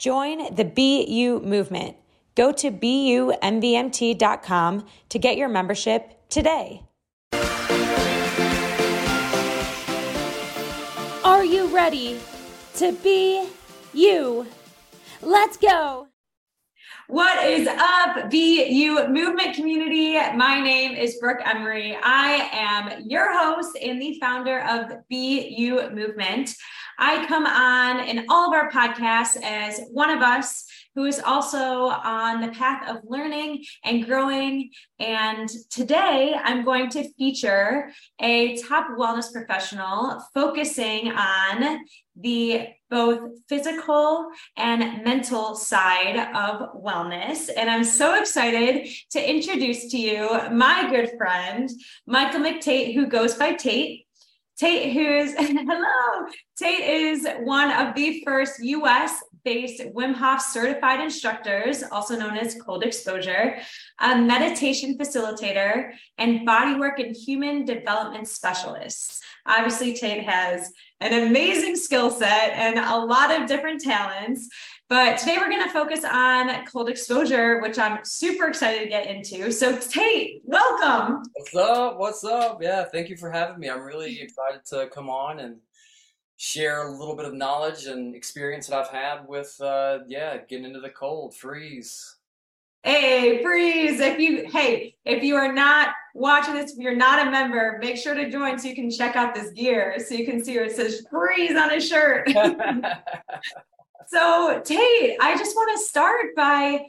Join the BU movement. Go to BUMVMT.com to get your membership today. Are you ready to be you? Let's go. What is up, BU movement community? My name is Brooke Emery. I am your host and the founder of BU Movement. I come on in all of our podcasts as one of us who is also on the path of learning and growing. And today I'm going to feature a top wellness professional focusing on the both physical and mental side of wellness. And I'm so excited to introduce to you my good friend, Michael McTate, who goes by Tate. Tate, who's hello, Tate is one of the first US based Wim Hof certified instructors, also known as cold exposure, a meditation facilitator, and bodywork and human development specialist. Obviously, Tate has an amazing skill set and a lot of different talents. But today we're going to focus on cold exposure, which I'm super excited to get into. So, Tate, welcome. What's up? What's up? Yeah, thank you for having me. I'm really excited to come on and share a little bit of knowledge and experience that I've had with, uh, yeah, getting into the cold, freeze. Hey, freeze! If you hey, if you are not watching this, if you're not a member, make sure to join so you can check out this gear, so you can see where it says freeze on his shirt. so Tate, I just want to start by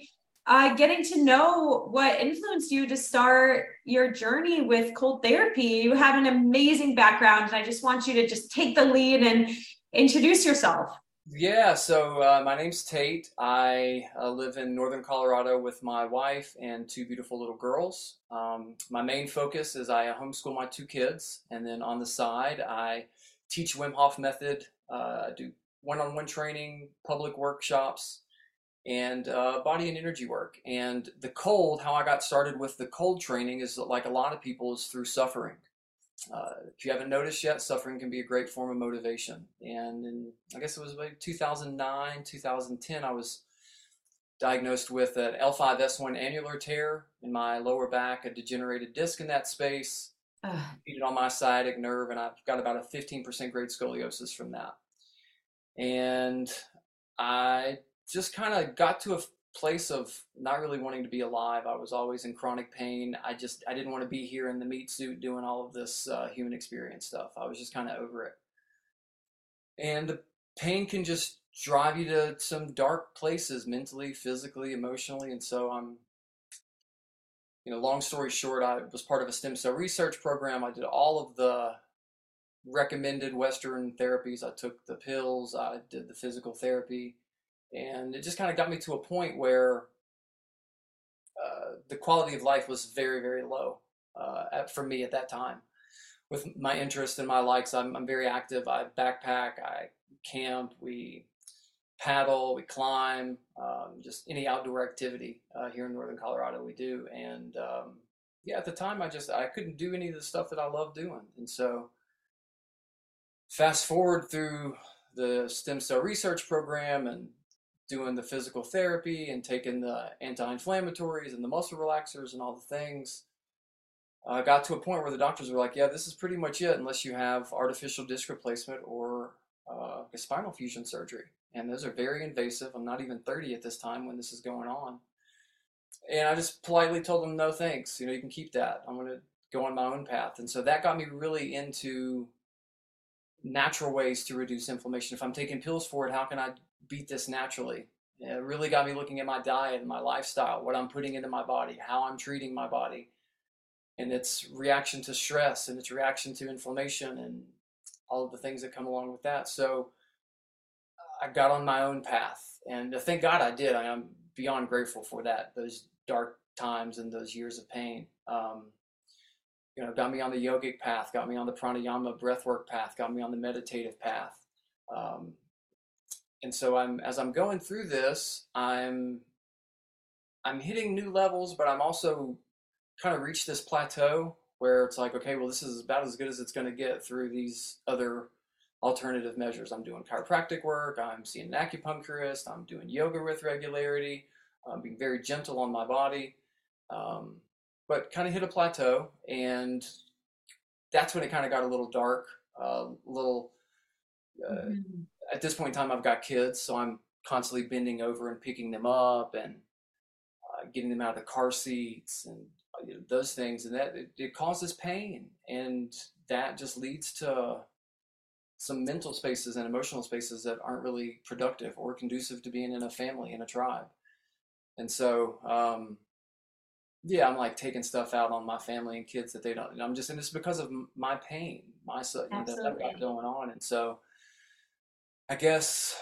uh, getting to know what influenced you to start your journey with cold therapy. You have an amazing background, and I just want you to just take the lead and introduce yourself. Yeah, so uh, my name's Tate. I uh, live in northern Colorado with my wife and two beautiful little girls. Um, my main focus is I homeschool my two kids, and then on the side, I teach Wim Hof method. Uh, I do one-on-one training, public workshops, and uh, body and energy work. And the cold, how I got started with the cold training is like a lot of people is through suffering. Uh, if you haven't noticed yet, suffering can be a great form of motivation. And in, I guess it was like 2009, 2010, I was diagnosed with an L5S1 annular tear in my lower back, a degenerated disc in that space, impeded on my sciatic nerve, and I've got about a 15% grade scoliosis from that. And I just kind of got to a place of not really wanting to be alive. I was always in chronic pain. I just I didn't want to be here in the meat suit doing all of this uh, human experience stuff. I was just kind of over it. And the pain can just drive you to some dark places mentally, physically, emotionally, and so I'm you know, long story short, I was part of a stem cell research program. I did all of the recommended Western therapies. I took the pills, I did the physical therapy and it just kind of got me to a point where uh, the quality of life was very very low uh, at, for me at that time. With my interest and my likes I'm, I'm very active. I backpack i camp we paddle we climb um, just any outdoor activity uh, here in northern colorado we do. And um, yeah at the time i just i couldn't do any of the stuff that i love doing. And so fast forward through the stem cell research program and doing the physical therapy and taking the anti-inflammatories and the muscle relaxers and all the things I uh, got to a point where the doctors were like, yeah, this is pretty much it unless you have artificial disc replacement or uh, a spinal fusion surgery. And those are very invasive. I'm not even 30 at this time when this is going on. And I just politely told them, no thanks. You know, you can keep that. I'm going to go on my own path. And so that got me really into natural ways to reduce inflammation. If I'm taking pills for it, how can I beat this naturally. It really got me looking at my diet and my lifestyle, what I'm putting into my body, how I'm treating my body, and its reaction to stress and its reaction to inflammation and all of the things that come along with that. So I got on my own path, and thank God I did. I am beyond grateful for that. Those dark times and those years of pain. Um, you know, got me on the yogic path, got me on the pranayama breathwork path, got me on the meditative path. Um, and so I'm as I'm going through this, I'm I'm hitting new levels, but I'm also kind of reached this plateau where it's like, okay, well, this is about as good as it's going to get through these other alternative measures. I'm doing chiropractic work, I'm seeing an acupuncturist, I'm doing yoga with regularity, I'm being very gentle on my body, um, but kind of hit a plateau. And that's when it kind of got a little dark, a little. Uh, mm-hmm. At this point in time, I've got kids, so I'm constantly bending over and picking them up and uh, getting them out of the car seats and uh, you know, those things, and that it, it causes pain, and that just leads to some mental spaces and emotional spaces that aren't really productive or conducive to being in a family in a tribe. And so, um, yeah, I'm like taking stuff out on my family and kids that they don't. And I'm just, and it's because of my pain, my know, that I've got going on. And so, I guess,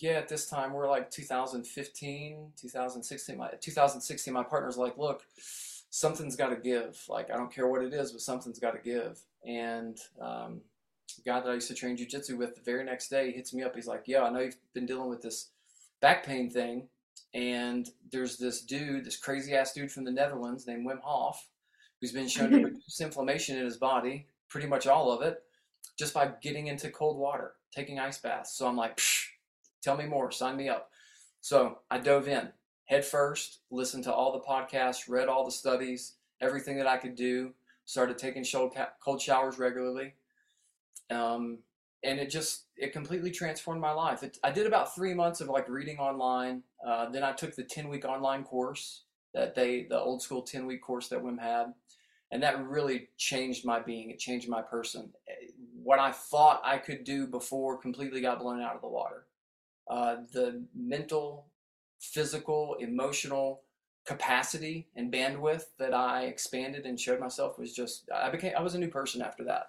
yeah, at this time we're like 2015, 2016. My 2016, my partner's like, look, something's got to give. Like I don't care what it is, but something's got to give. And um, guy that I used to train jujitsu with the very next day hits me up. He's like, "Yeah, I know you've been dealing with this back pain thing, and there's this dude, this crazy ass dude from the Netherlands named Wim Hof, who's been shown to reduce inflammation in his body, pretty much all of it, just by getting into cold water, taking ice baths." So I'm like, "Tell me more. Sign me up." So I dove in head first, listened to all the podcasts, read all the studies, everything that I could do. Started taking cold showers regularly um, and it just it completely transformed my life. It, I did about three months of like reading online. Uh, then I took the ten week online course that they the old school ten week course that Wim had, and that really changed my being. It changed my person. What I thought I could do before completely got blown out of the water. Uh, the mental, physical, emotional capacity and bandwidth that I expanded and showed myself was just I became I was a new person after that.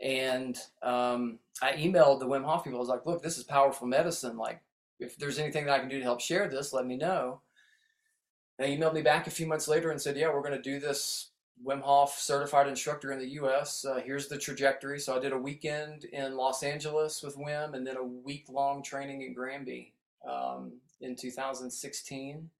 And um, I emailed the Wim Hof people. I was like, look, this is powerful medicine. Like, if there's anything that I can do to help share this, let me know. They emailed me back a few months later and said, yeah, we're going to do this Wim Hof certified instructor in the US. Uh, here's the trajectory. So I did a weekend in Los Angeles with Wim and then a week long training in Granby um, in 2016.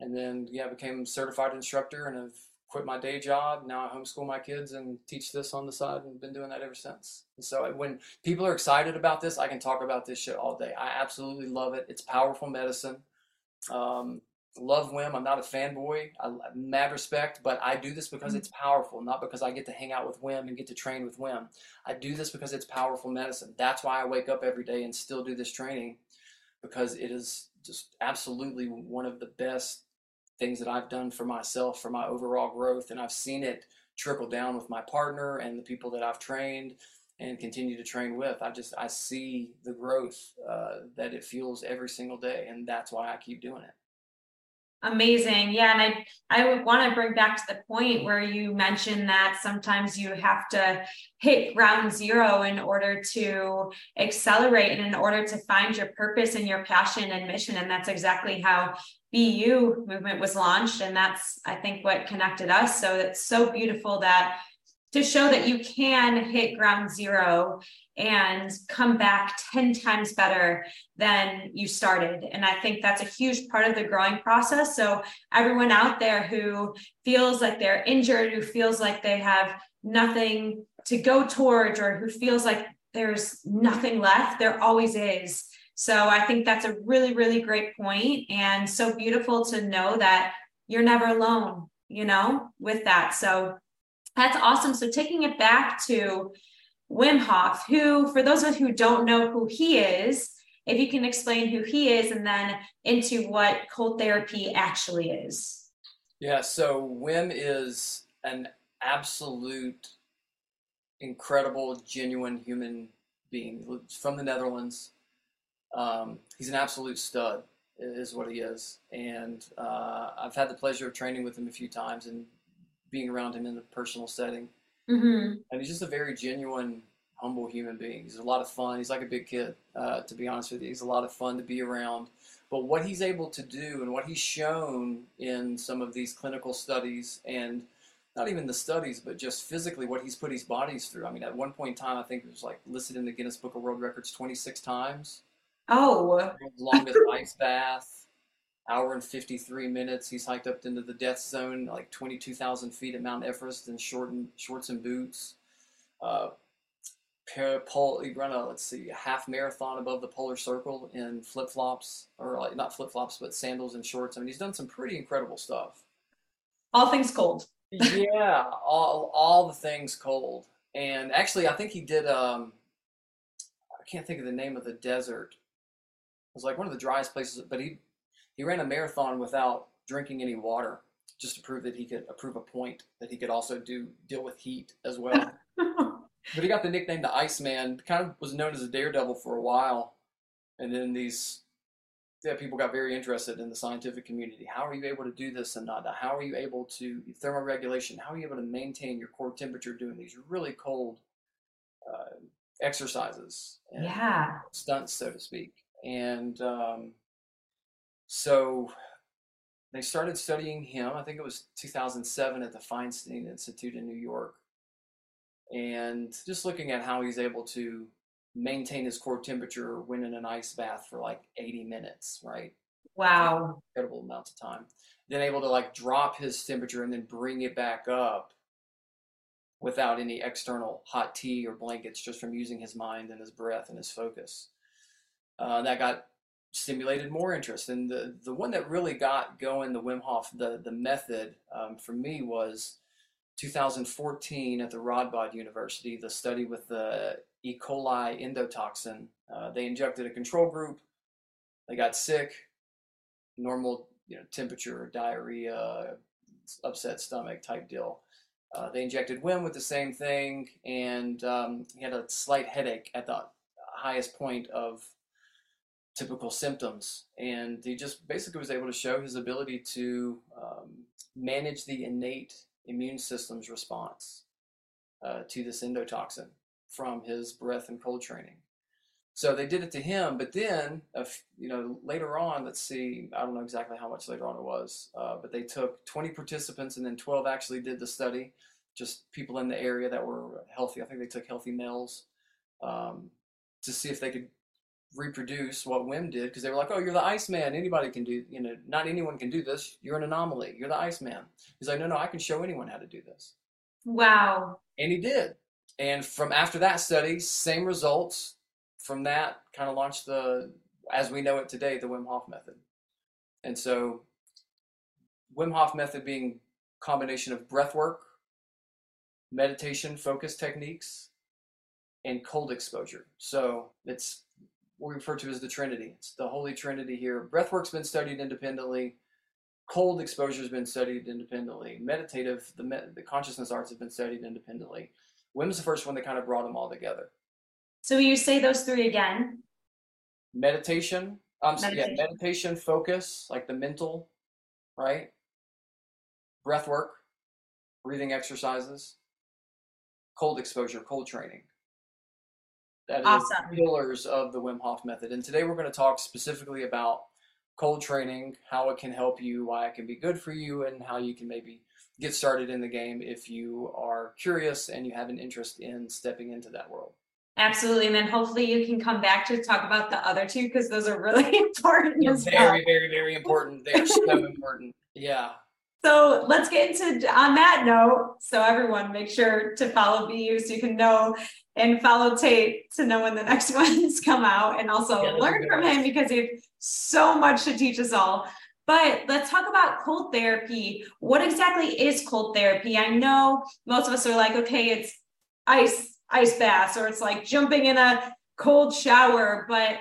And then, yeah, became certified instructor and have quit my day job. Now I homeschool my kids and teach this on the side and been doing that ever since. And so when people are excited about this, I can talk about this shit all day. I absolutely love it. It's powerful medicine. Um, love Wim. I'm not a fanboy. I mad respect, but I do this because it's powerful, not because I get to hang out with Wim and get to train with Wim. I do this because it's powerful medicine. That's why I wake up every day and still do this training because it is just absolutely one of the best things that I've done for myself for my overall growth, and I've seen it trickle down with my partner and the people that I've trained and continue to train with. I just I see the growth uh, that it fuels every single day, and that's why I keep doing it. Amazing. Yeah. And I, I would want to bring back to the point where you mentioned that sometimes you have to hit ground zero in order to accelerate and in order to find your purpose and your passion and mission. And that's exactly how BU movement was launched. And that's, I think, what connected us. So it's so beautiful that to show that you can hit ground zero and come back 10 times better than you started. And I think that's a huge part of the growing process. So, everyone out there who feels like they're injured, who feels like they have nothing to go towards, or who feels like there's nothing left, there always is. So, I think that's a really, really great point and so beautiful to know that you're never alone, you know, with that. So, that's awesome. So, taking it back to Wim Hof, who, for those of who don't know who he is, if you can explain who he is and then into what cold therapy actually is. Yeah, so Wim is an absolute incredible, genuine human being from the Netherlands. Um, he's an absolute stud, is what he is. And uh, I've had the pleasure of training with him a few times and being around him in a personal setting. Mm-hmm. And he's just a very genuine, humble human being. He's a lot of fun. He's like a big kid, uh, to be honest with you. He's a lot of fun to be around. But what he's able to do and what he's shown in some of these clinical studies and not even the studies, but just physically what he's put his bodies through. I mean, at one point in time, I think it was like listed in the Guinness Book of World Records 26 times. Oh. Longest ice bath hour and 53 minutes. He's hiked up into the death zone, like 22,000 feet at Mount Everest in short and, shorts and boots. Uh, pole, he run a let's see, a half marathon above the polar circle in flip flops, or like not flip flops, but sandals and shorts. I mean, he's done some pretty incredible stuff. All things cold. yeah, all all the things cold. And actually, I think he did. Um, I can't think of the name of the desert. It was like one of the driest places, but he he ran a marathon without drinking any water, just to prove that he could approve a point that he could also do deal with heat as well. but he got the nickname the Iceman. Kind of was known as a daredevil for a while, and then these yeah, people got very interested in the scientific community. How are you able to do this and not? How are you able to thermoregulation? How are you able to maintain your core temperature doing these really cold uh, exercises? yeah, stunts, so to speak. And um, so they started studying him. I think it was 2007 at the Feinstein Institute in New York and just looking at how he's able to maintain his core temperature when in an ice bath for like 80 minutes, right? Wow. Incredible amounts of time. Then able to like drop his temperature and then bring it back up without any external hot tea or blankets, just from using his mind and his breath and his focus. Uh, that got stimulated more interest. And the, the one that really got going, the Wim Hof, the, the method um, for me was 2014 at the Radboud University, the study with the E. coli endotoxin. Uh, they injected a control group. They got sick, normal you know, temperature, diarrhea, upset stomach type deal. Uh, they injected Wim with the same thing, and um, he had a slight headache at the highest point of typical symptoms. And he just basically was able to show his ability to um, manage the innate immune system's response uh, to this endotoxin from his breath and cold training. So they did it to him, but then, uh, you know, later on, let's see, I don't know exactly how much later on it was, uh, but they took 20 participants and then 12 actually did the study, just people in the area that were healthy. I think they took healthy males um, to see if they could reproduce what Wim did because they were like, "Oh, you're the Iceman. Anybody can do. You know, not anyone can do this. You're an anomaly. You're the Iceman." He's like, "No, no, I can show anyone how to do this." Wow. And he did. And from after that study, same results. From that, kind of launched the, as we know it today, the Wim Hof method. And so, Wim Hof method being combination of breath work, meditation, focus techniques, and cold exposure. So it's what we refer to as the Trinity. It's the Holy Trinity here. Breathwork's been studied independently. Cold exposure has been studied independently. Meditative, the, the consciousness arts have been studied independently. Wim's the first one that kind of brought them all together. So you say those three again? Meditation. Um, meditation. yeah, meditation, focus, like the mental, right? Breath work, breathing exercises, cold exposure, cold training. That awesome. is pillars of the Wim Hof method. And today we're going to talk specifically about cold training, how it can help you, why it can be good for you, and how you can maybe get started in the game if you are curious and you have an interest in stepping into that world. Absolutely. And then hopefully you can come back to talk about the other two because those are really important. They're very, well. very, very important. They're so important. Yeah. So let's get into on that note. So everyone make sure to follow BU so you can know and follow Tate to know when the next ones come out and also yeah, learn from him because he has so much to teach us all. But let's talk about cold therapy. What exactly is cold therapy? I know most of us are like, okay, it's ice, ice baths, or it's like jumping in a cold shower, but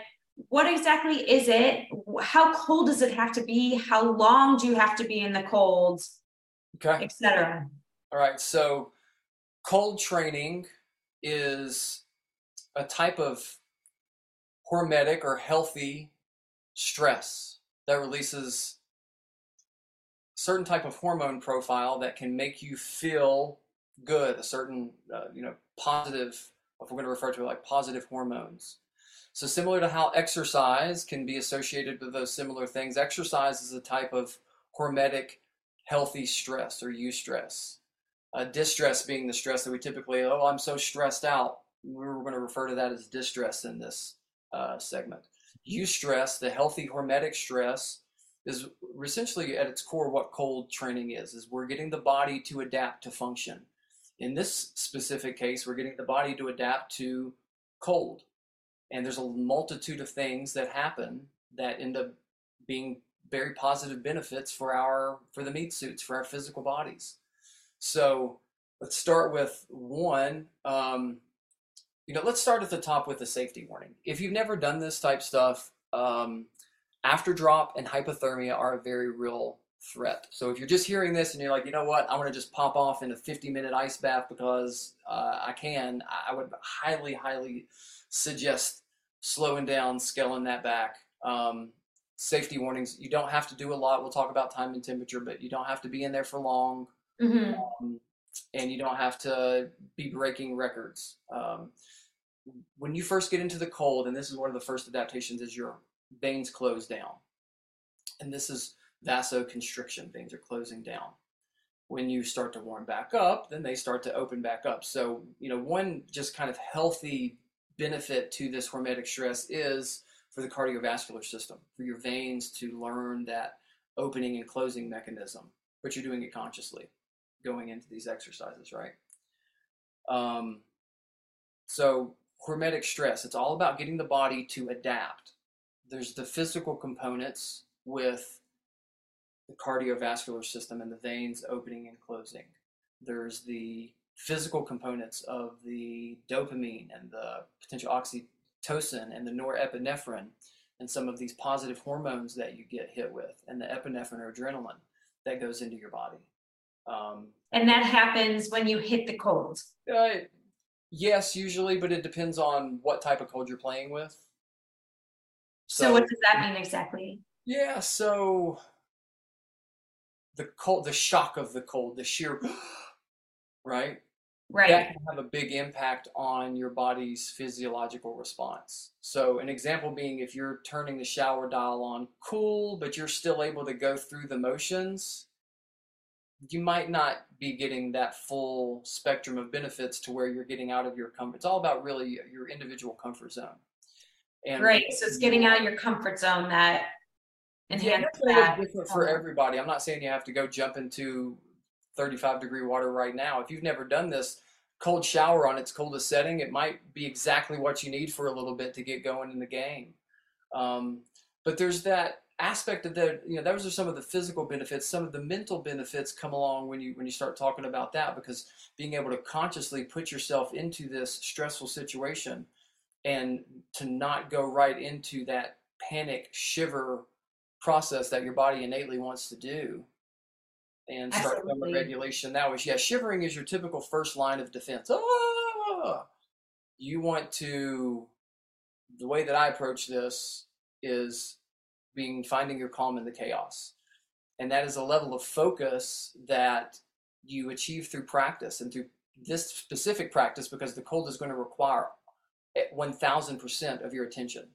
what exactly is it? How cold does it have to be? How long do you have to be in the cold? Okay. Etc. All right. So cold training is a type of hormetic or healthy stress that releases certain type of hormone profile that can make you feel good a certain uh, you know positive if we're going to refer to it like positive hormones so similar to how exercise can be associated with those similar things exercise is a type of hormetic healthy stress or eustress uh, distress being the stress that we typically, oh, I'm so stressed out. We're going to refer to that as distress in this uh, segment. Eustress, the healthy hormetic stress, is essentially at its core what cold training is. Is we're getting the body to adapt to function. in this specific case, we're getting the body to adapt to cold. And there's a multitude of things that happen that end up being very positive benefits for our for the meat suits for our physical bodies. So let's start with one. Um, you know, let's start at the top with the safety warning. If you've never done this type stuff, um, after drop and hypothermia are a very real threat. So if you're just hearing this and you're like, you know what, I want to just pop off in a 50 minute ice bath because uh, I can, I would highly, highly suggest slowing down, scaling that back. Um, safety warnings. You don't have to do a lot. We'll talk about time and temperature, but you don't have to be in there for long. Mm-hmm. Um, and you don't have to be breaking records. Um, when you first get into the cold, and this is one of the first adaptations, is your veins close down. And this is vasoconstriction, veins are closing down. When you start to warm back up, then they start to open back up. So, you know, one just kind of healthy benefit to this hormetic stress is for the cardiovascular system, for your veins to learn that opening and closing mechanism, but you're doing it consciously going into these exercises, right? Um, so, hormetic stress, it's all about getting the body to adapt. There's the physical components with the cardiovascular system and the veins opening and closing. There's the physical components of the dopamine and the potential oxytocin and the norepinephrine and some of these positive hormones that you get hit with and the epinephrine or adrenaline that goes into your body. Um, and that happens when you hit the cold. Uh, yes, usually, but it depends on what type of cold you're playing with. So, so what does that mean exactly? Yeah, so the cold, the shock of the cold, the sheer, right? Right. That can have a big impact on your body's physiological response. So, an example being if you're turning the shower dial on cool, but you're still able to go through the motions, you might not be getting that full spectrum of benefits to where you're getting out of your comfort. It's all about really your individual comfort zone. And right. So it's getting out of your comfort zone that enhances yeah, that. different for everybody. I'm not saying you have to go jump into 35 degree water right now. If you've never done this, cold shower on its coldest setting, it might be exactly what you need for a little bit to get going in the game. Um, but there's that aspect of the you know those are some of the physical benefits some of the mental benefits come along when you when you start talking about that because being able to consciously put yourself into this stressful situation and to not go right into that panic shiver process that your body innately wants to do and start Absolutely. regulation that was yeah shivering is your typical first line of defense ah! you want to the way that i approach this is being finding your calm in the chaos. And that is a level of focus that you achieve through practice and through this specific practice because the cold is going to require 1000% of your attention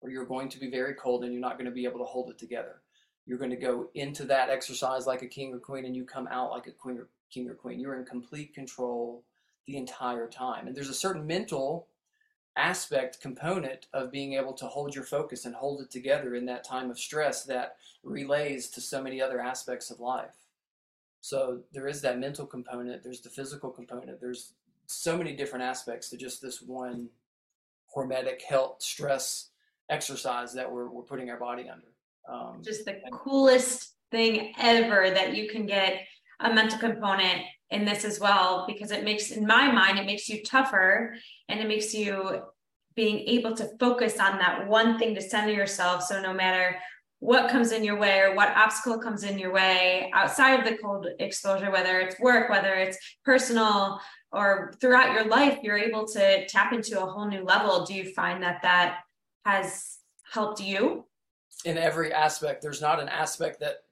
or you're going to be very cold and you're not going to be able to hold it together. You're going to go into that exercise like a king or queen and you come out like a queen or king or queen. You're in complete control the entire time. And there's a certain mental aspect component of being able to hold your focus and hold it together in that time of stress that relays to so many other aspects of life. So there is that mental component, there's the physical component, there's so many different aspects to just this one hormetic health stress exercise that we're, we're putting our body under. Um, just the coolest thing ever that you can get a mental component in this as well because it makes in my mind it makes you tougher and it makes you being able to focus on that one thing to center yourself. So no matter what comes in your way or what obstacle comes in your way outside of the cold exposure whether it's work whether it's personal or throughout your life you're able to tap into a whole new level. Do you find that that has helped you in every aspect there's not an aspect that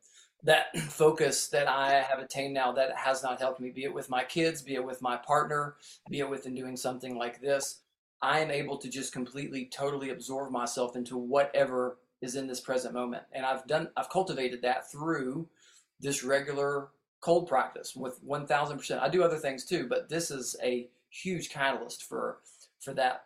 that focus that I have attained now that has not helped me, be it with my kids, be it with my partner, be it with in doing something like this. I am able to just completely, totally absorb myself into whatever is in this present moment. And I've done, I've cultivated that through this regular cold practice with 1000%. I do other things too, but this is a huge catalyst for, for that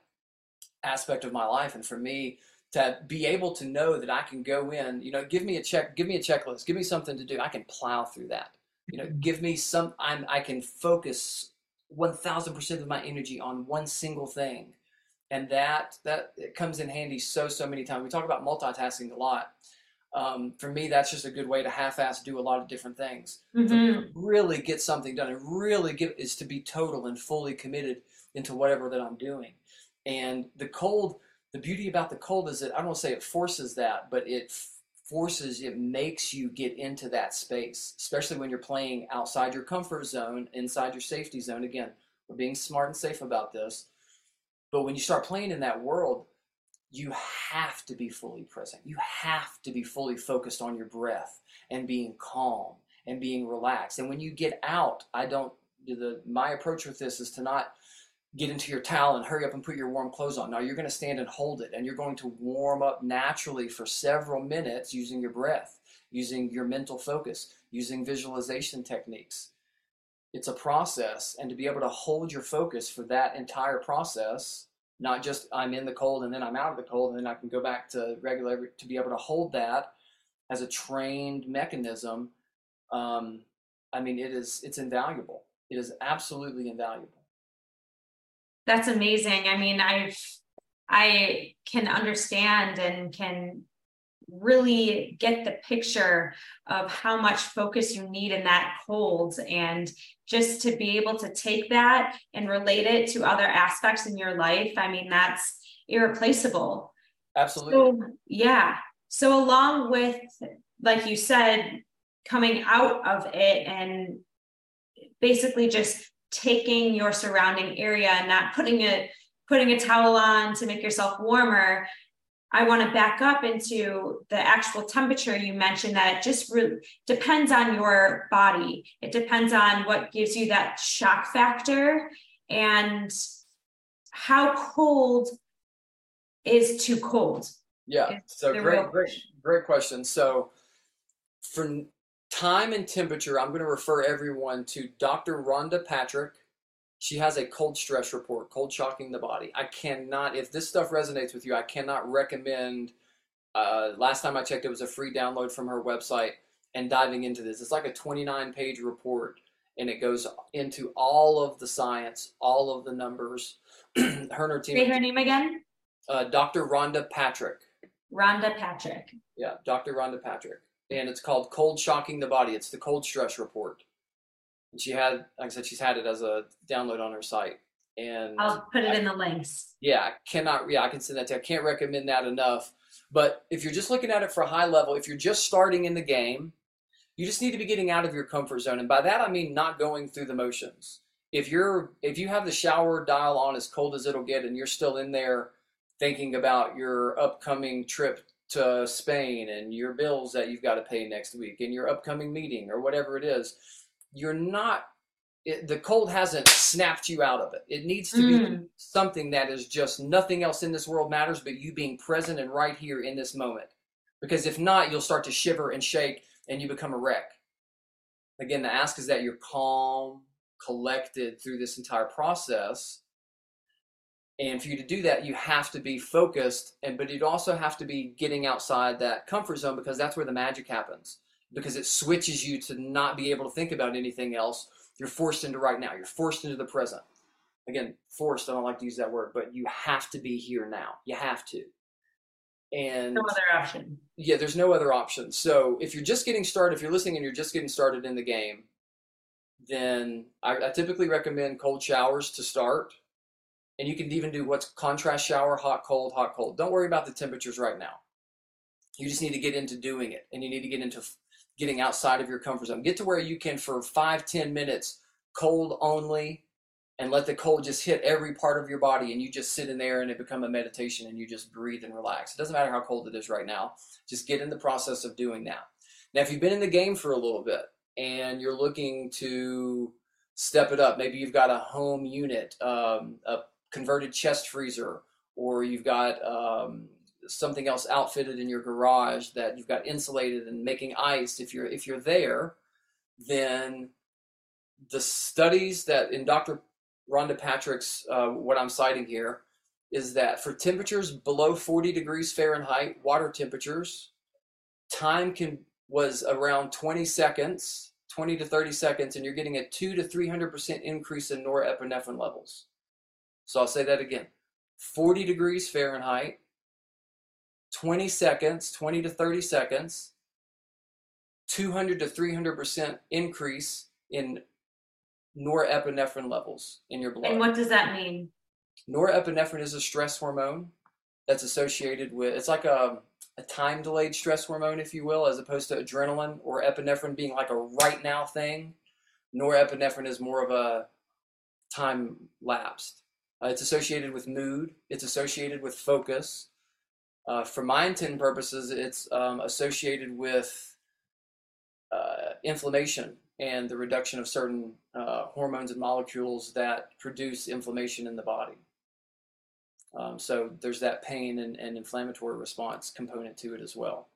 aspect of my life. And for me, to be able to know that I can go in, you know, give me a check, give me a checklist, give me something to do. I can plow through that. You know, give me some. I'm. I can focus 1000% of my energy on one single thing. And that that it comes in handy so so many times. We talk about multitasking a lot. Um, for me, that's just a good way to half-ass do a lot of different things. Mm-hmm. really get something done and really get is to be total and fully committed into whatever that I'm doing. And the cold, the beauty about the cold is that I don't want to say it forces that, but it forces, it makes you get into that space, especially when you're playing outside your comfort zone, inside your safety zone. Again, we're being smart and safe about this. But when you start playing in that world, you have to be fully present. You have to be fully focused on your breath and being calm and being relaxed. And when you get out, I don't the my approach with this is to not get into your towel and hurry up and put your warm clothes on. Now you're going to stand and hold it and you're going to warm up naturally for several minutes using your breath, using your mental focus, using visualization techniques. It's a process and to be able to hold your focus for that entire process, not just I'm in the cold and then I'm out of the cold and then I can go back to regular to be able to hold that as a trained mechanism um, I mean it is it's invaluable. It is absolutely invaluable. That's amazing. I mean, I've I can understand and can really get the picture of how much focus you need in that cold and just to be able to take that and relate it to other aspects in your life. I mean that's irreplaceable. Absolutely. So, yeah. So along with like you said coming out of it and basically just taking your surrounding area and not putting it putting a towel on to make yourself warmer i want to back up into the actual temperature you mentioned that it just really depends on your body. It depends on what gives you that shock factor and how cold is too cold. Yeah. So great great great question. So for time and temperature, I'm going to refer everyone to Dr. Rhonda Patrick. She has a cold stress report, cold shocking the body. I cannot, if this stuff resonates with you, I cannot recommend. Uh, last time I checked, it was a free download from her website and diving into this. It's like a 29 page report and it goes into all of the science, all of the numbers. her and her team. Say her name again. Uh, Dr. Rhonda Patrick. Rhonda Patrick. Yeah, Dr. Rhonda Patrick and it's called Cold Shocking the Body. It's the cold stress report. And she had, like I said, she's had it as a download on her site. And I'll put it I, in the links. Yeah, I cannot. Yeah, I can send that to. You. I can't recommend that enough. But if you're just looking at it for a high level, if you're just starting in the game, you just need to be getting out of your comfort zone. And by that I mean not going through the motions. If you're if you have the shower dial on as cold as it'll get, and you're still in there thinking about your upcoming trip to Spain and your bills that you've got to pay next week and your upcoming meeting or whatever it is, you're not, it, the cold hasn't snapped you out of it. It needs to mm. be something that is just nothing else in this world matters but you being present and right here in this moment. Because if not, you'll start to shiver and shake and you become a wreck. Again, the ask is that you're calm, collected through this entire process and for you to do that, you have to be focused, and but you'd also have to be getting outside that comfort zone because that's where the magic happens. Because it switches you to not be able to think about anything else. You're forced into right now. You're forced into the present. Again, forced. I don't like to use that word, but you have to be here now. You have to. And no other option. Yeah, there's no other option. So if you're just getting started, if you're listening and you're just getting started in the game, then I, I typically recommend cold showers to start and you can even do what's contrast shower, hot, cold, hot, cold. Don't worry about the temperatures right now. You just need to get into doing it and you need to get into getting outside of your comfort zone. Get to where you can, for five, ten minutes, cold only, and let the cold just hit every part of your body and you just sit in there and it become a meditation and you just breathe and relax. It doesn't matter how cold it is right now. Just get in the process of doing that. Now, if you've been in the game for a little bit and you're looking to step it up, maybe you've got a home unit, um, a converted chest freezer, or you've got um, something else outfitted in your garage that you've got insulated and making ice. If you're if you're there, then the studies that in Dr. Rhonda Patrick's uh, what I'm citing here is that for temperatures below 40 degrees Fahrenheit, water temperatures, time can was around 20 seconds, 20 to 30 seconds, and you're getting a 2 to 300% increase in norepinephrine levels. So I'll say that again 40 degrees Fahrenheit, 20 seconds, 20 to 30 seconds, 200 to 300% increase in norepinephrine levels in your blood. And what does that mean? Norepinephrine is a stress hormone that's associated with, it's like a, a time delayed stress hormone, if you will, as opposed to adrenaline or epinephrine being like a right now thing. Norepinephrine is more of a time lapsed. Uh, it's associated with mood, it's associated with focus. Uh, for my intent purposes, it's um, associated with uh, inflammation and the reduction of certain uh, hormones and molecules that produce inflammation in the body. Um, so there's that pain and, and, inflammatory response component to it as well.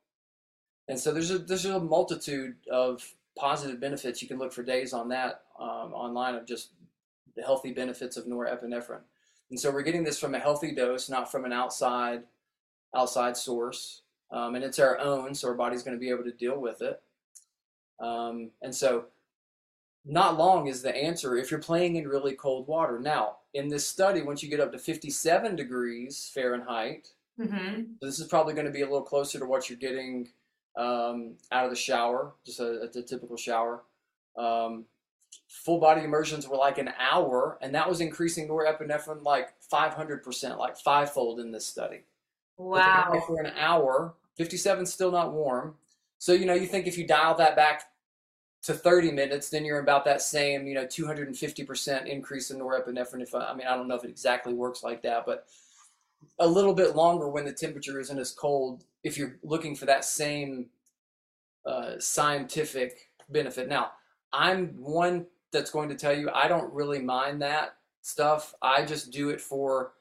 And so there's a there's a multitude of positive benefits. You can look for days on that um, online of just the healthy benefits of norepinephrine. And so we're getting this from a healthy dose, not from an outside outside source. Um, and it's our own, so our body's going to be able to deal with it. Um, and so, not long is the answer if you're playing in really cold water. Now, in this study, once you get up to 57 degrees Fahrenheit, mm-hmm. this is probably going to be a little closer to what you're getting um, out of the shower, just a, a, a typical shower. Um, full body immersions were like an hour, and that was increasing norepinephrine like 500%, like fivefold in this study. Wow. For an hour, 57 still not warm. So, you know, you think if you dial that back to 30 minutes, then you're about that same, you know, 250% increase in norepinephrine. If I, I mean, I don't know if it exactly works like that, but a little bit longer when the temperature isn't as cold if you're looking for that same uh, scientific benefit. Now, I'm one that's going to tell you I don't really mind that stuff. I just do it for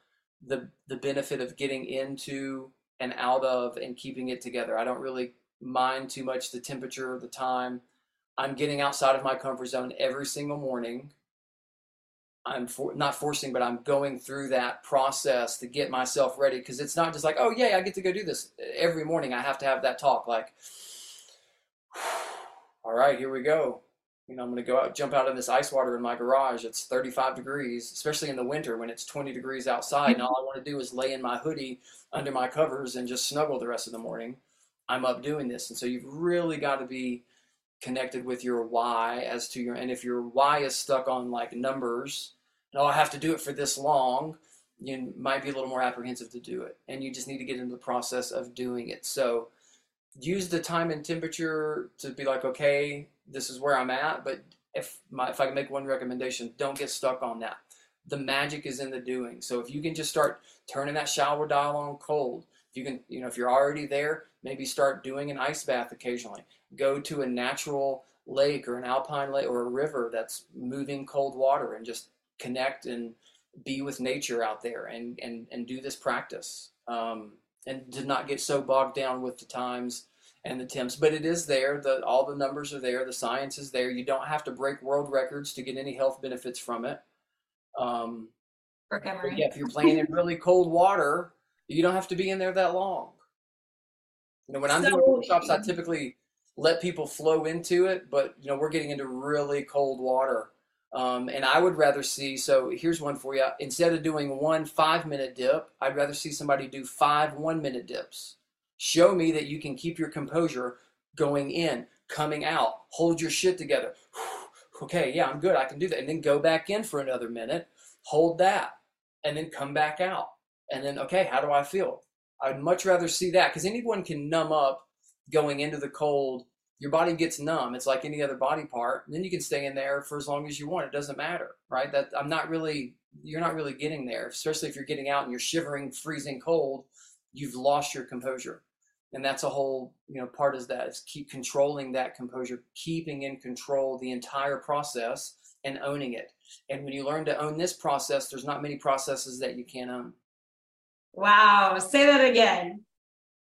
the the benefit of getting into and out of and keeping it together. I don't really mind too much the temperature, or the time. I'm getting outside of my comfort zone every single morning. I'm for, not forcing, but I'm going through that process to get myself ready because it's not just like, oh, yeah, I get to go do this every morning. I have to have that talk like, all right, here we go. You know, I'm going to go out, jump out in this ice water in my garage. It's 35 degrees, especially in the winter when it's 20 degrees outside. and all I want to do is lay in my hoodie under my covers and just snuggle the rest of the morning. I'm up doing this. And so you've really got to be connected with your why as to your, and if your why is stuck on like numbers, oh, I have to do it for this long, you might be a little more apprehensive to do it. And you just need to get into the process of doing it. So use the time and temperature to be like, okay, this is where I'm at. But if my, if I can make one recommendation, don't get stuck on that. The magic is in the doing. So if you can just start turning that shower dial on cold, if you can, you know, if you're already there, maybe start doing an ice bath occasionally. Go to a natural lake or an alpine lake or a river that's moving cold water and just connect and be with nature out there and and and do this practice. Um, and to not get so bogged down with the times and the temps. But it is there. The all the numbers are there. The science is there. You don't have to break world records to get any health benefits from it. Um, yeah, if you're playing in really cold water, you don't have to be in there that long. You know, when I'm so, doing workshops, I typically let people flow into it, but you know, we're getting into really cold water. Um, and I would rather see, so here's one for you. Instead of doing one five minute dip, I'd rather see somebody do five one minute dips. Show me that you can keep your composure going in, coming out, hold your shit together. okay, yeah, I'm good. I can do that. And then go back in for another minute, hold that, and then come back out. And then, okay, how do I feel? I'd much rather see that because anyone can numb up going into the cold. Your body gets numb. It's like any other body part. And then you can stay in there for as long as you want. It doesn't matter, right? That I'm not really, you're not really getting there, especially if you're getting out and you're shivering, freezing cold. You've lost your composure, and that's a whole, you know, part is that is keep controlling that composure, keeping in control the entire process and owning it. And when you learn to own this process, there's not many processes that you can't own. Wow. Say that again.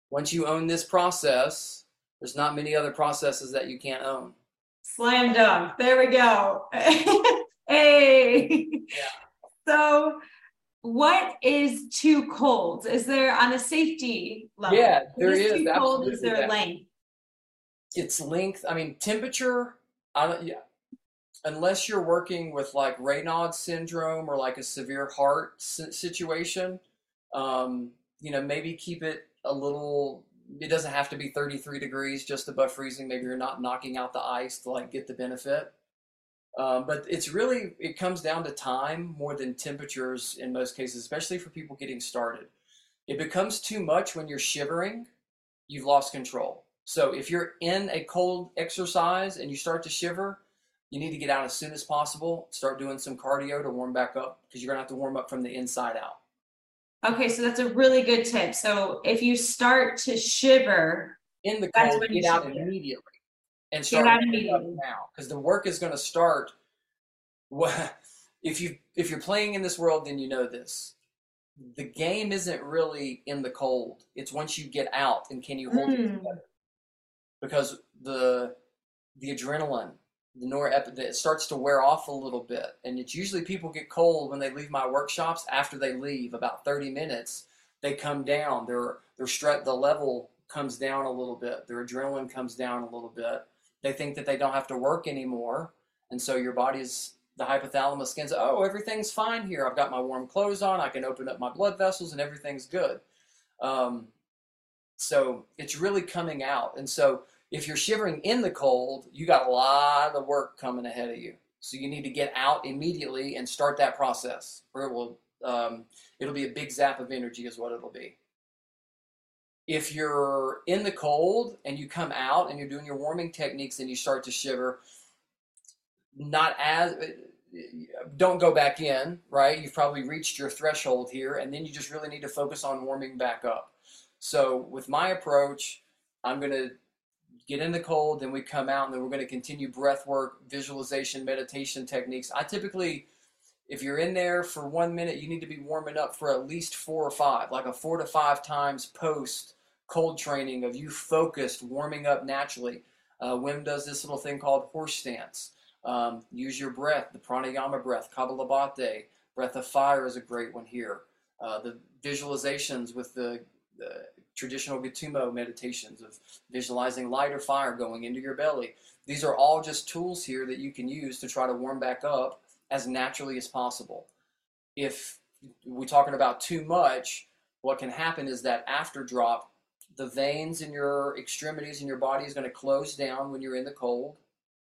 Once you own this process, there's not many other processes that you can't own. Slam dunk. There we go. hey. Yeah. So, what is too cold? Is there on a safety level? Yeah, there is. Too cold? Is there length? It's length. I mean, temperature I, yeah, unless you're working with like Raynaud's syndrome or like a severe heart situation, um, you know, maybe keep it a little. It doesn't have to be 33 degrees just above freezing. Maybe you're not knocking out the ice to like get the benefit. Um, but it's really it comes down to time more than temperatures in most cases, especially for people getting started. It becomes too much when you're shivering. You've lost control. So if you're in a cold exercise and you start to shiver, you need to get out as soon as possible. Start doing some cardio to warm back up because you're gonna have to warm up from the inside out. Okay, so that's a really good tip. So if you start to shiver in the cold, get out immediately and start now because the work is going to start. If you if you're playing in this world, then you know this. The game isn't really in the cold. It's once you get out and can you hold mm. it hmm. together because the the adrenaline the norepinephrine it starts to wear off a little bit and it's usually people get cold when they leave my workshops after they leave about 30 minutes they come down their their stress the level comes down a little bit their adrenaline comes down a little bit they think that they don't have to work anymore. And so your body's the hypothalamus scans oh everything's fine here. I've got my warm clothes on. I can open up my blood vessels and everything's good. Um, so it's really coming out. And so if you're shivering in the cold, you got a lot of work coming ahead of you. So you need to get out immediately and start that process, or it will um, it'll be a big zap of energy, is what it'll be. If you're in the cold and you come out and you're doing your warming techniques and you start to shiver, not as uh, don't go back in, right? You've probably reached your threshold here, and then you just really need to focus on warming back up. So with my approach, I'm going to get in the cold, then we come out, and then we're going to continue breath work, visualization, meditation techniques. I typically, if you're in there for one minute, you need to be warming up for at least four or five, like a four to five times post cold training of you focused, warming up naturally. Uh, Wim does this little thing called horse stance. Um, use your breath, the pranayama breath, Kapalabhati. Breath of fire is a great one here. Uh, the visualizations with the, the traditional Tummo meditations of visualizing light or fire going into your belly. These are all just tools here that you can use to try to warm back up as naturally as possible. If we're talking about too much, what can happen is that after drop, the veins in your extremities in your body is going to close down when you're in the cold,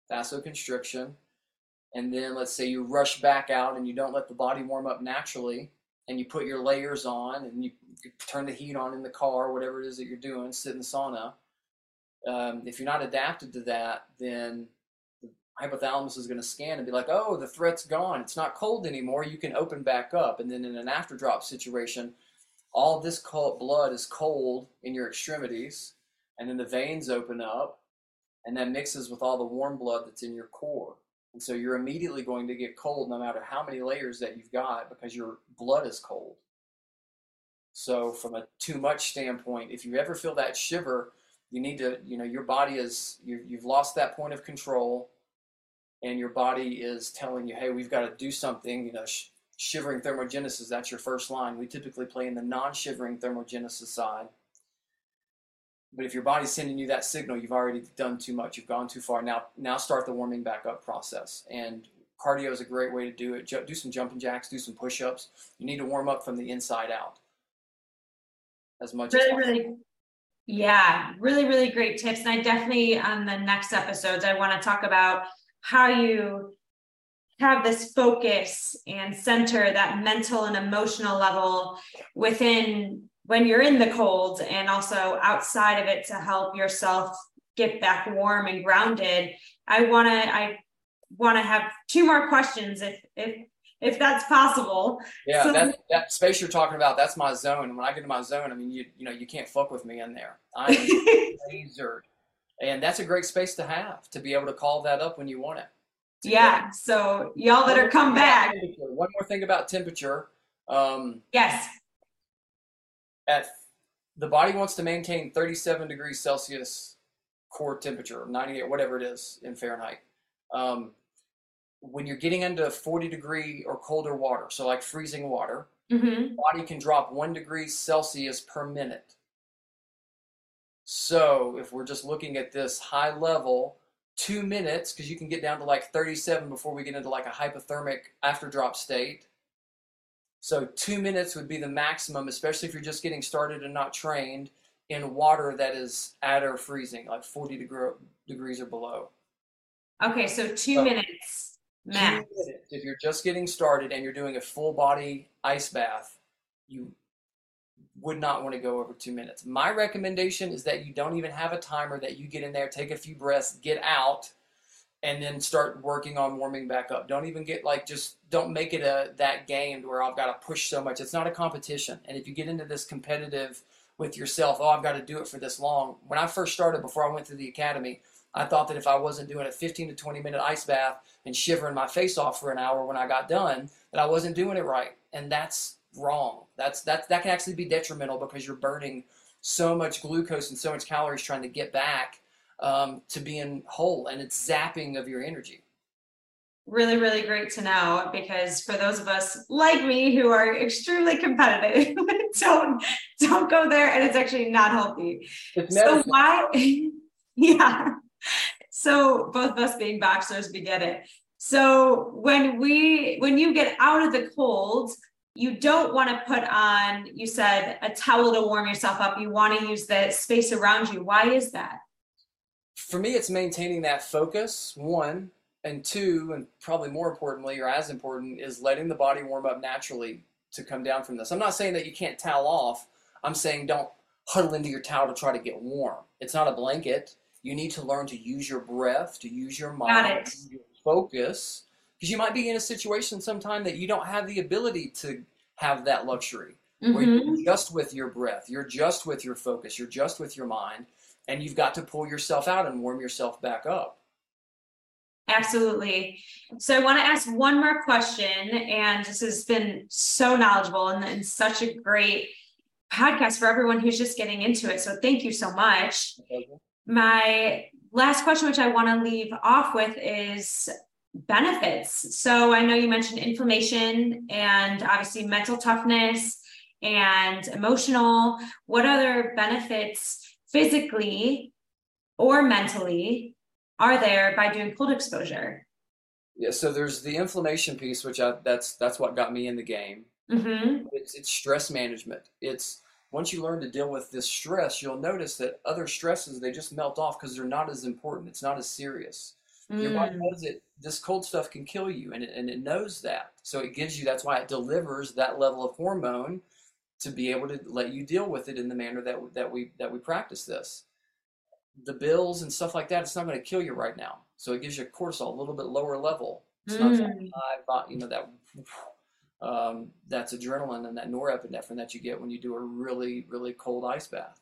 vasoconstriction. And then let's say you rush back out and you don't let the body warm up naturally, and you put your layers on and you, turn the heat on in the car, whatever it is that you're doing, sit in the sauna. Um, if you're not adapted to that, then the hypothalamus is going to scan and be like, oh, the threat's gone. It's not cold anymore. You can open back up. And then in an after drop situation, all this cold blood is cold in your extremities, and then the veins open up, and that mixes with all the warm blood that's in your core. And so you're immediately going to get cold no matter how many layers that you've got because your blood is cold. So from a too much standpoint, if you ever feel that shiver, you need to, you know, your body is, you, you've lost that point of control and your body is telling you, hey, we've got to do something, you know, shivering thermogenesis, that's your first line. We typically play in the non-shivering thermogenesis side. But if your body's sending you that signal, you've already done too much. You've gone too far. Now, now start the warming back up process. And cardio is a great way to do it. Do some jumping jacks, do some push-ups. You need to warm up from the inside out as much really, as possible. really. Yeah, really, really great tips. And I definitely on the next episodes I want to talk about how you have this focus and center that mental and emotional level within when you're in the cold and also outside of it to help yourself get back warm and grounded i want to i want to have two more questions if if if that's possible. Yeah so, that, that space you're talking about that's my zone. When i get to my zone i mean you you know you can't fuck with me in there. I'm lasered. And that's a great space to have to be able to call that up when you want it yeah so y'all better come back one more thing about temperature um, yes at the body wants to maintain 37 degrees Celsius core temperature, 98, whatever it is in Fahrenheit. Um, when you're getting into 40 degree or colder water, so like freezing water, mm-hmm. body can drop one degree Celsius per minute. So if we're just looking at this high level, two minutes because you can get down to like 37 before we get into like a hypothermic after drop state. So two minutes would be the maximum, especially if you're just getting started and not trained in water that is at or freezing, like 40 degree, degrees or below. Okay, so two so minutes max. Two minutes. If you're just getting started and you're doing a full body ice bath, you would not want to go over two minutes. My recommendation is that you don't even have a timer, that you get in there, take a few breaths, get out, and then start working on warming back up. Don't even get like just don't make it a that game where I've got to push so much. It's not a competition. And if you get into this competitive with yourself, oh, I've got to do it for this long. When I first started, before I went through the academy, I thought that if I wasn't doing a 15 to 20 minute ice bath and shivering my face off for an hour when I got done, that I wasn't doing it right. And that's wrong. That's that that can actually be detrimental because you're burning so much glucose and so much calories trying to get back um, to being whole, and it's zapping of your energy. Really, really great to know because for those of us like me who are extremely competitive, don't don't go there, and it's actually not healthy. So why? yeah. So both of us being boxers, we get it. So when we when you get out of the cold, you don't want to put on, you said, a towel to warm yourself up. You want to use the space around you. Why is that? For me, it's maintaining that focus, one. And two, and probably more importantly, or as important, is letting the body warm up naturally to come down from this. I'm not saying that you can't towel off. I'm saying don't huddle into your towel to try to get warm. It's not a blanket. You need to learn to use your breath, to use your mind, your focus because you might be in a situation sometime that you don't have the ability to have that luxury mm-hmm. where you're mm-hmm. just with your breath you're just with your focus you're just with your mind and you've got to pull yourself out and warm yourself back up Absolutely. So I want to ask one more question, and this has been so knowledgeable and, and, such a great podcast for everyone who's just getting into it. So thank you so much. My last question, which I want to leave off with, is benefits. So I know you mentioned inflammation and obviously mental toughness and emotional. What other benefits physically or mentally are there by doing cold exposure? Yeah, so there's the inflammation piece, which I, that's that's what got me in the game. Mm-hmm. It's, it's stress management. It's once you learn to deal with this stress, you'll notice that other stresses they just melt off because they're not as important. It's not as serious. Mm. Your body mm. knows it. This cold stuff can kill you, and it, and it knows that. So it gives you. That's why it delivers that level of hormone to be able to let you deal with it in the manner that that we that we practice this. The bills and stuff like that. It's not going to kill you right now. So it gives you cortisol a little bit lower level. It's mm. not high, you know that. Um, that's adrenaline and that norepinephrine that you get when you do a really really cold ice bath.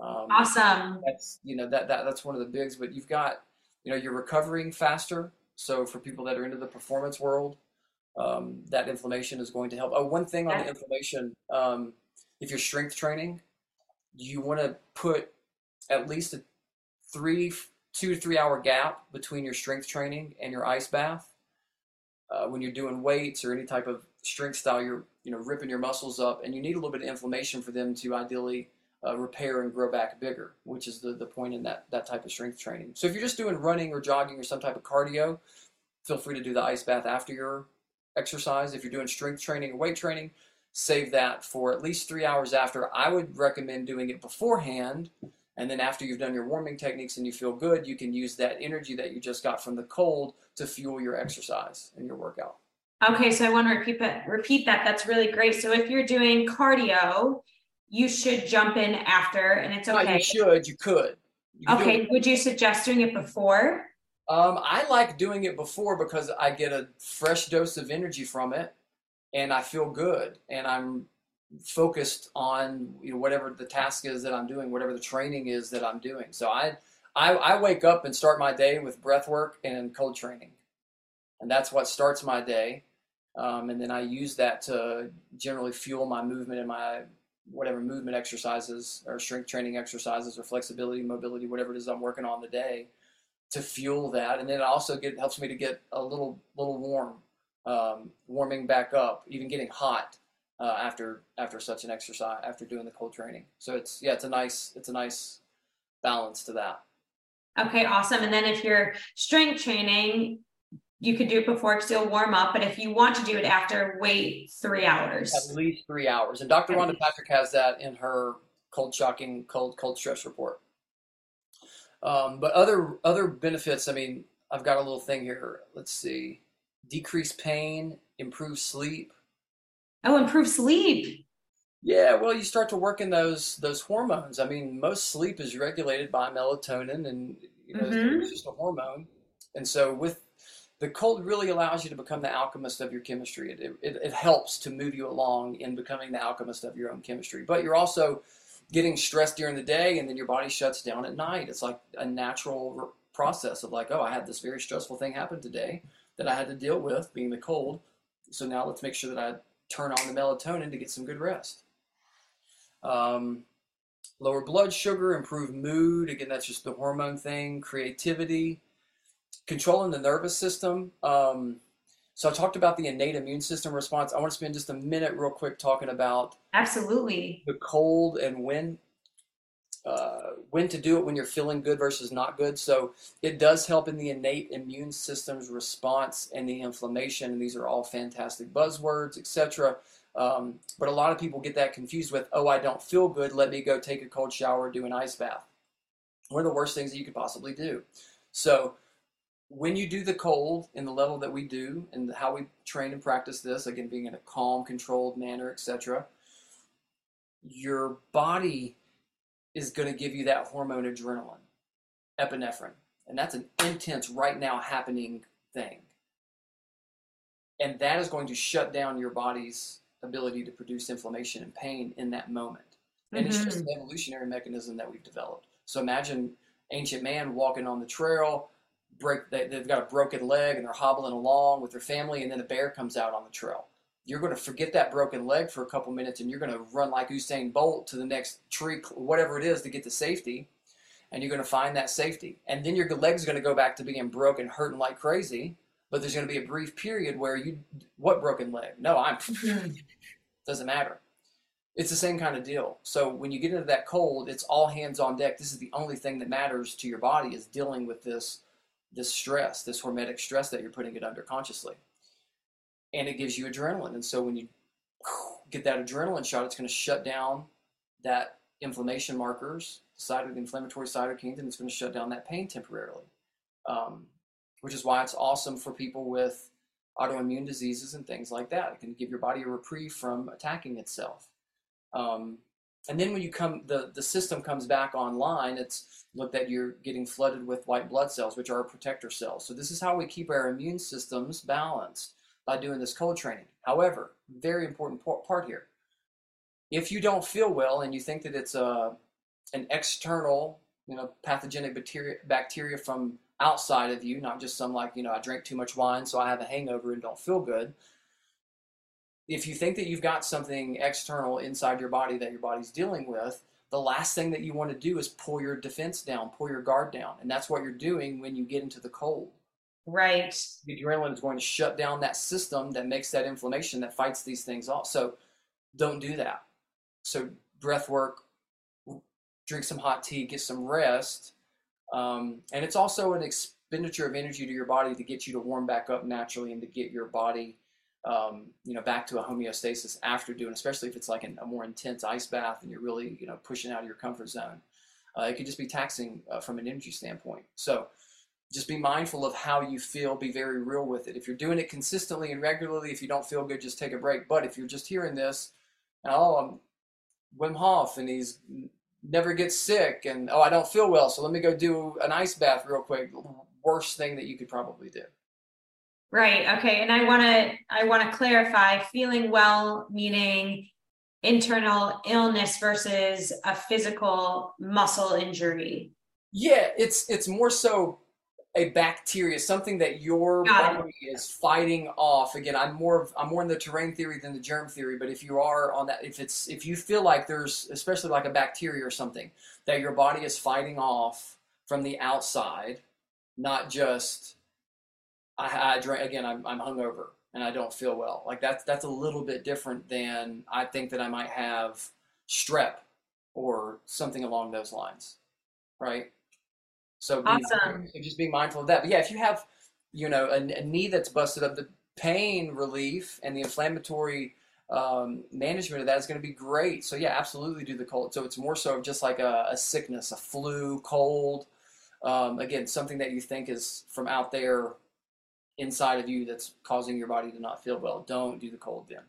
Um, awesome. That's you know that, that that's one of the bigs. But you've got you know you're recovering faster. So for people that are into the performance world, um, that inflammation is going to help. Oh, one thing on the inflammation, um, if you're strength training, you want to put at least a three, two to three hour gap between your strength training and your ice bath. Uh, when you're doing weights or any type of strength style, you're you know ripping your muscles up, and you need a little bit of inflammation for them to ideally uh, repair and grow back bigger, which is the, the point in that, that type of strength training. So if you're just doing running or jogging or some type of cardio, feel free to do the ice bath after your exercise. If you're doing strength training or weight training, save that for at least three hours after. I would recommend doing it beforehand. And then after you've done your warming techniques and you feel good, you can use that energy that you just got from the cold to fuel your exercise and your workout. Okay, so I want to repeat that. Repeat that. That's really great. So if you're doing cardio, you should jump in after and it's okay. No, you should, you could. You okay, would you suggest doing it before? Um, I like doing it before because I get a fresh dose of energy from it and I feel good and I'm focused on you know whatever the task is that I'm doing, whatever the training is that I'm doing. So I I, I wake up and start my day with breath work and cold training. And that's what starts my day. Um, and then I use that to generally fuel my movement and my whatever movement exercises or strength training exercises or flexibility, mobility, whatever it is I'm working on the day to fuel that. And then it also get, helps me to get a little, little warm, um, warming back up, even getting hot uh, after, after such an exercise, after doing the cold training. So it's, yeah, it's a nice, it's a nice balance to that. Okay, awesome. And then if you're strength training, you could do it before because you'll warm up. But if you want to do it after, wait three hours. At least three hours. And Dr. Rhonda Patrick has that in her cold shocking, cold, cold stress report. Um, but other other benefits, I mean, I've got a little thing here. Let's see. Decrease pain, improve sleep. Oh, improve sleep. Yeah, well, you start to work in those those hormones. I mean, most sleep is regulated by melatonin, and you know, mm-hmm. it's just a hormone. And so, with the cold, really allows you to become the alchemist of your chemistry. It, it, it helps to move you along in becoming the alchemist of your own chemistry. But you're also getting stressed during the day, and then your body shuts down at night. It's like a natural process of like, oh, I had this very stressful thing happen today that I had to deal with, being the cold. So now let's make sure that I turn on the melatonin to get some good rest. Um, lower blood sugar, improve mood. Again, that's just the hormone thing. Creativity, controlling the nervous system. Um, so I talked about the innate immune system response. I want to spend just a minute, real quick, talking about absolutely the cold and when uh, when to do it when you're feeling good versus not good. So it does help in the innate immune system's response and the inflammation. And these are all fantastic buzzwords, etc. Um, but a lot of people get that confused with, oh, I don't feel good. Let me go take a cold shower, do an ice bath. One of the worst things that you could possibly do. So when you do the cold in the level that we do and how we train and practice this, again, being in a calm, controlled manner, etc., your body is going to give you that hormone adrenaline, epinephrine. And that's an intense, right now happening thing. And that is going to shut down your body's ability to produce inflammation and pain in that moment. And mm-hmm. it's just mm-hmm. an evolutionary mechanism that we've developed. So imagine ancient man walking on the trail, break they, have got a broken leg and they're hobbling along with their family, and then a bear comes out on the trail. You're going to forget that broken leg for a couple minutes, and you're going to run like Usain Bolt to the next tree, whatever it is, to get to safety. And you're going to find that safety, and then your leg's going to go back to being broken, hurting like crazy but there's going to be a brief period where you what broken leg no i'm doesn't matter it's the same kind of deal so when you get into that cold it's all hands on deck this is the only thing that matters to your body is dealing with this this stress this hormetic stress that you're putting it under consciously and it gives you adrenaline and so when you get that adrenaline shot it's going to shut down that inflammation markers side of the inflammatory cytokines and it's going to shut down that pain temporarily um, which is why it's awesome for people with autoimmune diseases and things like that. It can give your body a reprieve from attacking itself. Um, and then when you come, the, the system comes back online, it's looked at you're getting flooded with white blood cells, which are protector cells. So this is how we keep our immune systems balanced by doing this cold training. However, very important part here. If you don't feel well and you think that it's a, an external, you know, pathogenic bacteria, bacteria from outside of you, not just some like, you know, I drank too much wine, so I have a hangover and don't feel good. If you think that you've got something external inside your body that your body's dealing with, the last thing that you want to do is pull your defense down, pull your guard down. And that's what you're doing when you get into the cold. Right. The adrenaline is going to shut down that system that makes that inflammation that fights these things off. So don't do that. So breath work, drink some hot tea, get some rest, um, and it's also an expenditure of energy to your body to get you to warm back up naturally and to get your body, um, you know, back to a homeostasis after doing, especially if it's like an, a more intense ice bath and you're really, you know, pushing out of your comfort zone. Uh, it could just be taxing uh, from an energy standpoint. So just be mindful of how you feel. Be very real with it. If you're doing it consistently and regularly, if you don't feel good, just take a break. But if you're just hearing this, oh, I'm Wim Hof and he's never gets sick and oh I don't feel well, so let me go do an ice bath real quick. Worst thing that you could probably do. Right. Okay. And I want to I want to clarify feeling well meaning internal illness versus a physical muscle injury. Yeah, it's it's more so a bacteria, something that your Got body it. is fighting off. Again, I'm more I'm more in the terrain theory than the germ theory, but if you are on that, if it's if you feel like there's especially like a bacteria or something that your body is fighting off from the outside, not just I, I drink again. I'm I'm hungover and I don't feel well. Like that's that's a little bit different than I think that I might have strep or something along those lines, right? So, awesome. just being mindful of that. But yeah, if you have, you know, a, a knee that's busted up, the pain relief and the inflammatory um, management of that is going to be great. So yeah, absolutely do the cold. So it's more so just like a, a sickness, a flu, cold. Um, again, something that you think is from out there inside of you that's causing your body to not feel well. Don't do the cold then.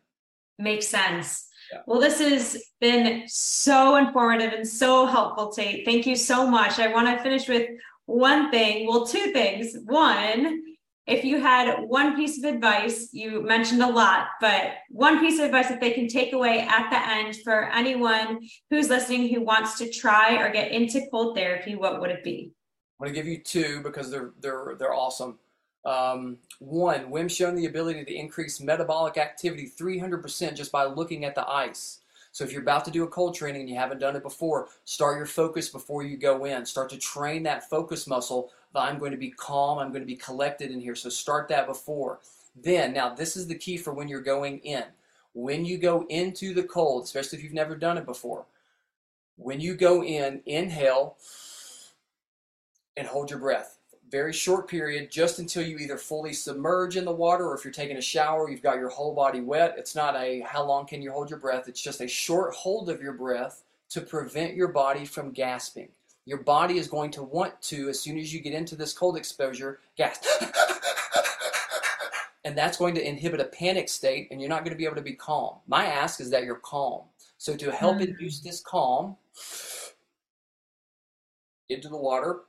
Makes sense. Yeah. Well, this has been so informative and so helpful, Tate. Thank you so much. I want to finish with one thing. Well, two things. One, if you had one piece of advice, you mentioned a lot, but one piece of advice that they can take away at the end for anyone who's listening who wants to try or get into cold therapy, what would it be? I'm going to give you two because they're they're they're awesome. Um, one, Wim's shown the ability to increase metabolic activity 300% just by looking at the ice. So if you're about to do a cold training and you haven't done it before, start your focus before you go in. Start to train that focus muscle. I'm going to be calm. I'm going to be collected in here. So start that before. Then, now this is the key for when you're going in. When you go into the cold, especially if you've never done it before, when you go in, inhale and hold your breath very short period, just until you either fully submerge in the water or if you're taking a shower, you've got your whole body wet. It's not a how long can you hold your breath, it's just a short hold of your breath to prevent your body from gasping. Your body is going to want to, as soon as you get into this cold exposure, gasp. and that's going to inhibit a panic state, and you're not going to be able to be calm. My ask is that you're calm. So, to help mm-hmm. induce this calm, into the water,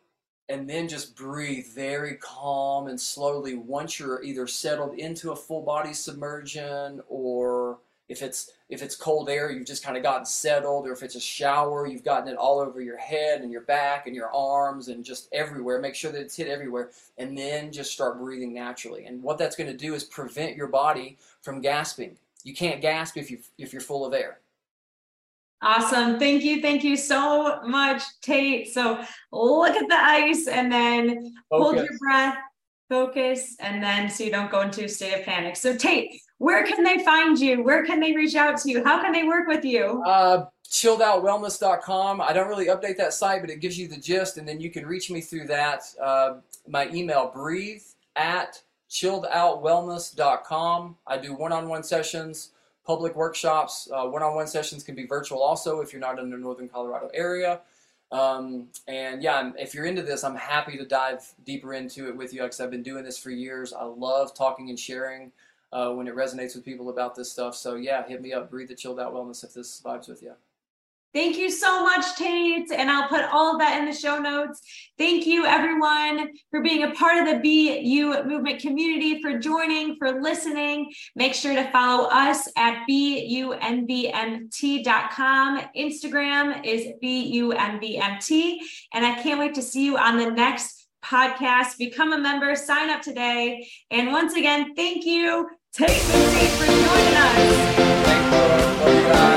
and then just breathe very calm and slowly once you're either settled into a full body submersion or if it's if it's cold air you've just kind of gotten settled or if it's a shower you've gotten it all over your head and your back and your arms and just everywhere make sure that it's hit everywhere and then just start breathing naturally. And what that's going to do is prevent your body from gasping. You can't gasp if you if you're full of air Awesome. Thank you. Thank you so much, Tate. So look at the ice and then focus. hold your breath, focus, and then so you don't go into a state of panic. So, Tate, where can they find you? Where can they reach out to you? How can they work with you? Uh, chilledoutwellness.com. I don't really update that site, but it gives you the gist, and then you can reach me through that. Uh, my email, breathe at chilledoutwellness.com. I do one on one sessions public workshops. Uh, one-on-one sessions can be virtual also if you're not in the Northern Colorado area. Um, and yeah, if you're into this, I'm happy to dive deeper into it with you because I've been doing this for years. I love talking and sharing uh, when it resonates with people about this stuff. So yeah, hit me up. Breathe the chilled out wellness if this vibes with you. Thank you so much, Tate. And I'll put all of that in the show notes. Thank you, everyone, for being a part of the You movement community, for joining, for listening. Make sure to follow us at beyoumvmt.com. Instagram is BUNVMT. And I can't wait to see you on the next podcast. Become a member, sign up today. And once again, thank you, Tate for joining us.